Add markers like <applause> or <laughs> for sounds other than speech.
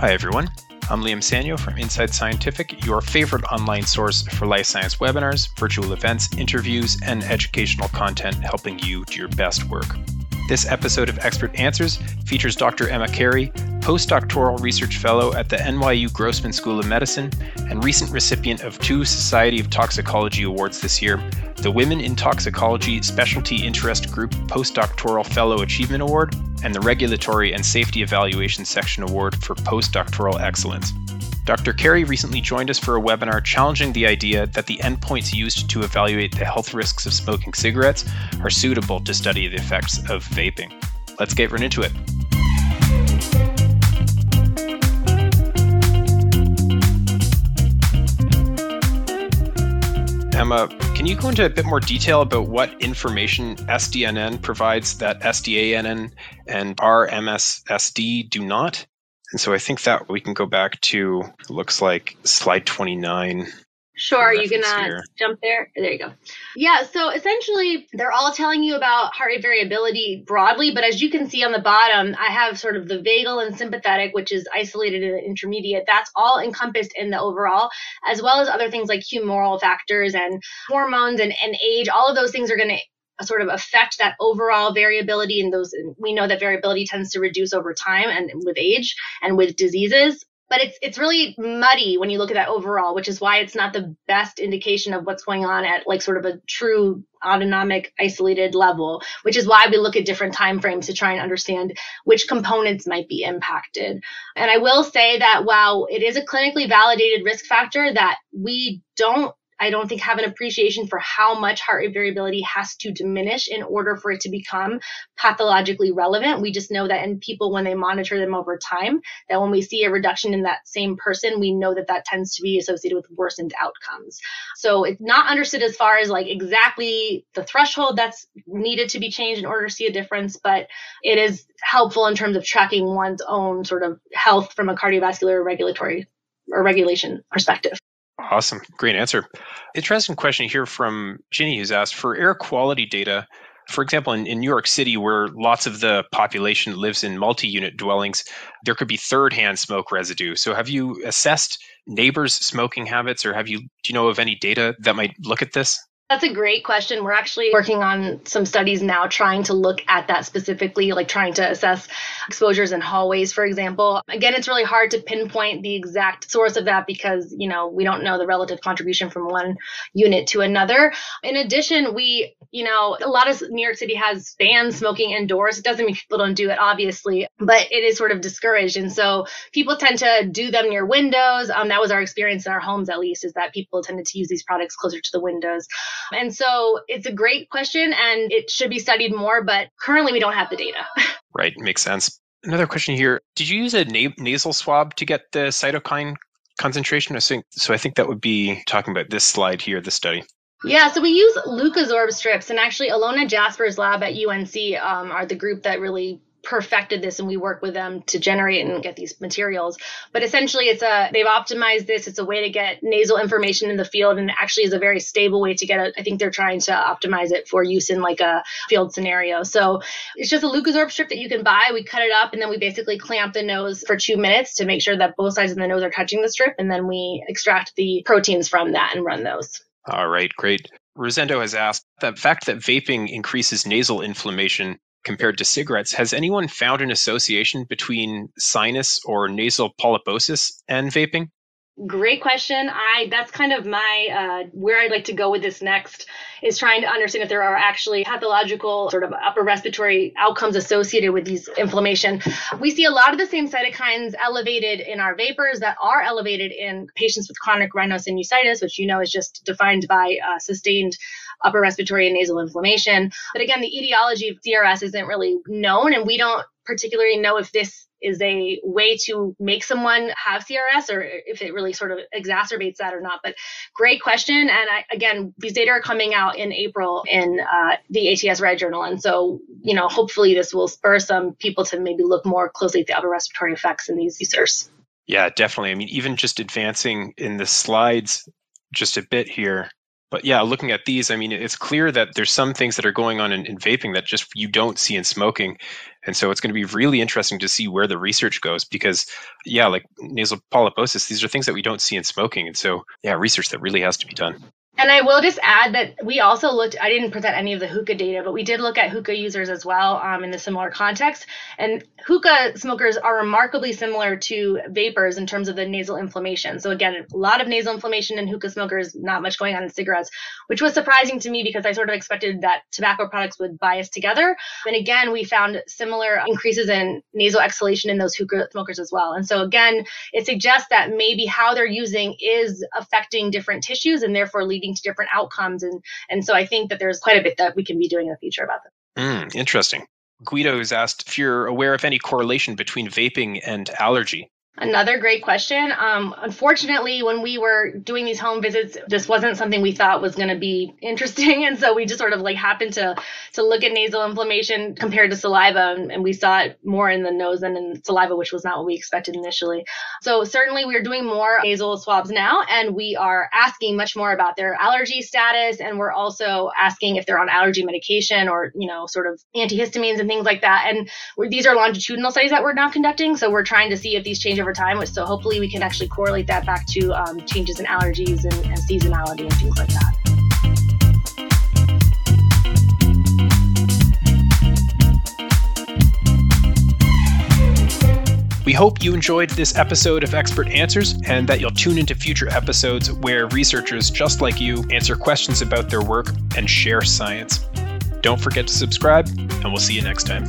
Hi, everyone. I'm Liam Sanyo from Inside Scientific, your favorite online source for life science webinars, virtual events, interviews, and educational content helping you do your best work. This episode of Expert Answers features Dr. Emma Carey, postdoctoral research fellow at the NYU Grossman School of Medicine and recent recipient of two Society of Toxicology awards this year the Women in Toxicology Specialty Interest Group Postdoctoral Fellow Achievement Award and the Regulatory and Safety Evaluation Section Award for Postdoctoral Excellence. Dr. Carey recently joined us for a webinar challenging the idea that the endpoints used to evaluate the health risks of smoking cigarettes are suitable to study the effects of vaping. Let's get right into it. Emma, can you go into a bit more detail about what information SDNN provides that SDANN and RMSSD do not? And so I think that we can go back to looks like slide 29 Sure, you can uh, jump there. There you go. Yeah, so essentially, they're all telling you about heart rate variability broadly, but as you can see on the bottom, I have sort of the vagal and sympathetic, which is isolated and intermediate. That's all encompassed in the overall, as well as other things like humoral factors and hormones and, and age. All of those things are going to sort of affect that overall variability and those we know that variability tends to reduce over time and with age and with diseases but it's it's really muddy when you look at that overall, which is why it's not the best indication of what's going on at like sort of a true autonomic isolated level, which is why we look at different time frames to try and understand which components might be impacted. And I will say that while it is a clinically validated risk factor that we don't I don't think have an appreciation for how much heart rate variability has to diminish in order for it to become pathologically relevant. We just know that in people, when they monitor them over time, that when we see a reduction in that same person, we know that that tends to be associated with worsened outcomes. So it's not understood as far as like exactly the threshold that's needed to be changed in order to see a difference, but it is helpful in terms of tracking one's own sort of health from a cardiovascular regulatory or regulation perspective. Awesome. Great answer. Interesting question here from Ginny, who's asked for air quality data. For example, in, in New York City, where lots of the population lives in multi unit dwellings, there could be third hand smoke residue. So, have you assessed neighbors' smoking habits, or have you, do you know of any data that might look at this? That's a great question. We're actually working on some studies now trying to look at that specifically, like trying to assess exposures in hallways, for example. Again, it's really hard to pinpoint the exact source of that because, you know, we don't know the relative contribution from one unit to another. In addition, we, you know, a lot of New York City has banned smoking indoors. It doesn't mean people don't do it, obviously, but it is sort of discouraged. And so people tend to do them near windows. Um, that was our experience in our homes, at least, is that people tended to use these products closer to the windows. And so it's a great question and it should be studied more, but currently we don't have the data. <laughs> right, makes sense. Another question here Did you use a na- nasal swab to get the cytokine concentration? I think, so I think that would be talking about this slide here, the study. Yeah, so we use Leukosorb strips, and actually, Ilona Jaspers' lab at UNC um, are the group that really perfected this and we work with them to generate and get these materials. But essentially it's a they've optimized this. It's a way to get nasal information in the field and actually is a very stable way to get it. I think they're trying to optimize it for use in like a field scenario. So it's just a leukosorb strip that you can buy. We cut it up and then we basically clamp the nose for two minutes to make sure that both sides of the nose are touching the strip. And then we extract the proteins from that and run those. All right great. Rosendo has asked the fact that vaping increases nasal inflammation compared to cigarettes. Has anyone found an association between sinus or nasal polyposis and vaping? Great question. I that's kind of my uh, where I'd like to go with this next is trying to understand if there are actually pathological sort of upper respiratory outcomes associated with these inflammation. We see a lot of the same cytokines elevated in our vapers that are elevated in patients with chronic rhinosinusitis, which you know is just defined by uh, sustained upper respiratory and nasal inflammation. But again, the etiology of CRS isn't really known, and we don't particularly know if this is a way to make someone have CRS or if it really sort of exacerbates that or not. But great question. And I, again, these data are coming out in April in uh, the ATS Red Journal. And so, you know, hopefully this will spur some people to maybe look more closely at the upper respiratory effects in these users. Yeah, definitely. I mean, even just advancing in the slides just a bit here, But yeah, looking at these, I mean, it's clear that there's some things that are going on in, in vaping that just you don't see in smoking. And so it's going to be really interesting to see where the research goes because, yeah, like nasal polyposis, these are things that we don't see in smoking. And so, yeah, research that really has to be done. And I will just add that we also looked, I didn't present any of the hookah data, but we did look at hookah users as well um, in the similar context. And hookah smokers are remarkably similar to vapers in terms of the nasal inflammation. So, again, a lot of nasal inflammation in hookah smokers, not much going on in cigarettes, which was surprising to me because I sort of expected that tobacco products would bias together. And again, we found similar increases in nasal exhalation in those hookah smokers as well. And so, again, it suggests that maybe how they're using is affecting different tissues and therefore leading leading to different outcomes. And, and so I think that there's quite a bit that we can be doing in the future about this. Mm, interesting. Guido has asked if you're aware of any correlation between vaping and allergy. Another great question. Um, unfortunately, when we were doing these home visits, this wasn't something we thought was going to be interesting, <laughs> and so we just sort of like happened to to look at nasal inflammation compared to saliva, and, and we saw it more in the nose than in saliva, which was not what we expected initially. So certainly, we're doing more nasal swabs now, and we are asking much more about their allergy status, and we're also asking if they're on allergy medication or you know sort of antihistamines and things like that. And these are longitudinal studies that we're now conducting, so we're trying to see if these change over time. So hopefully we can actually correlate that back to um, changes in allergies and, and seasonality and things like that. We hope you enjoyed this episode of Expert Answers and that you'll tune into future episodes where researchers just like you answer questions about their work and share science. Don't forget to subscribe, and we'll see you next time.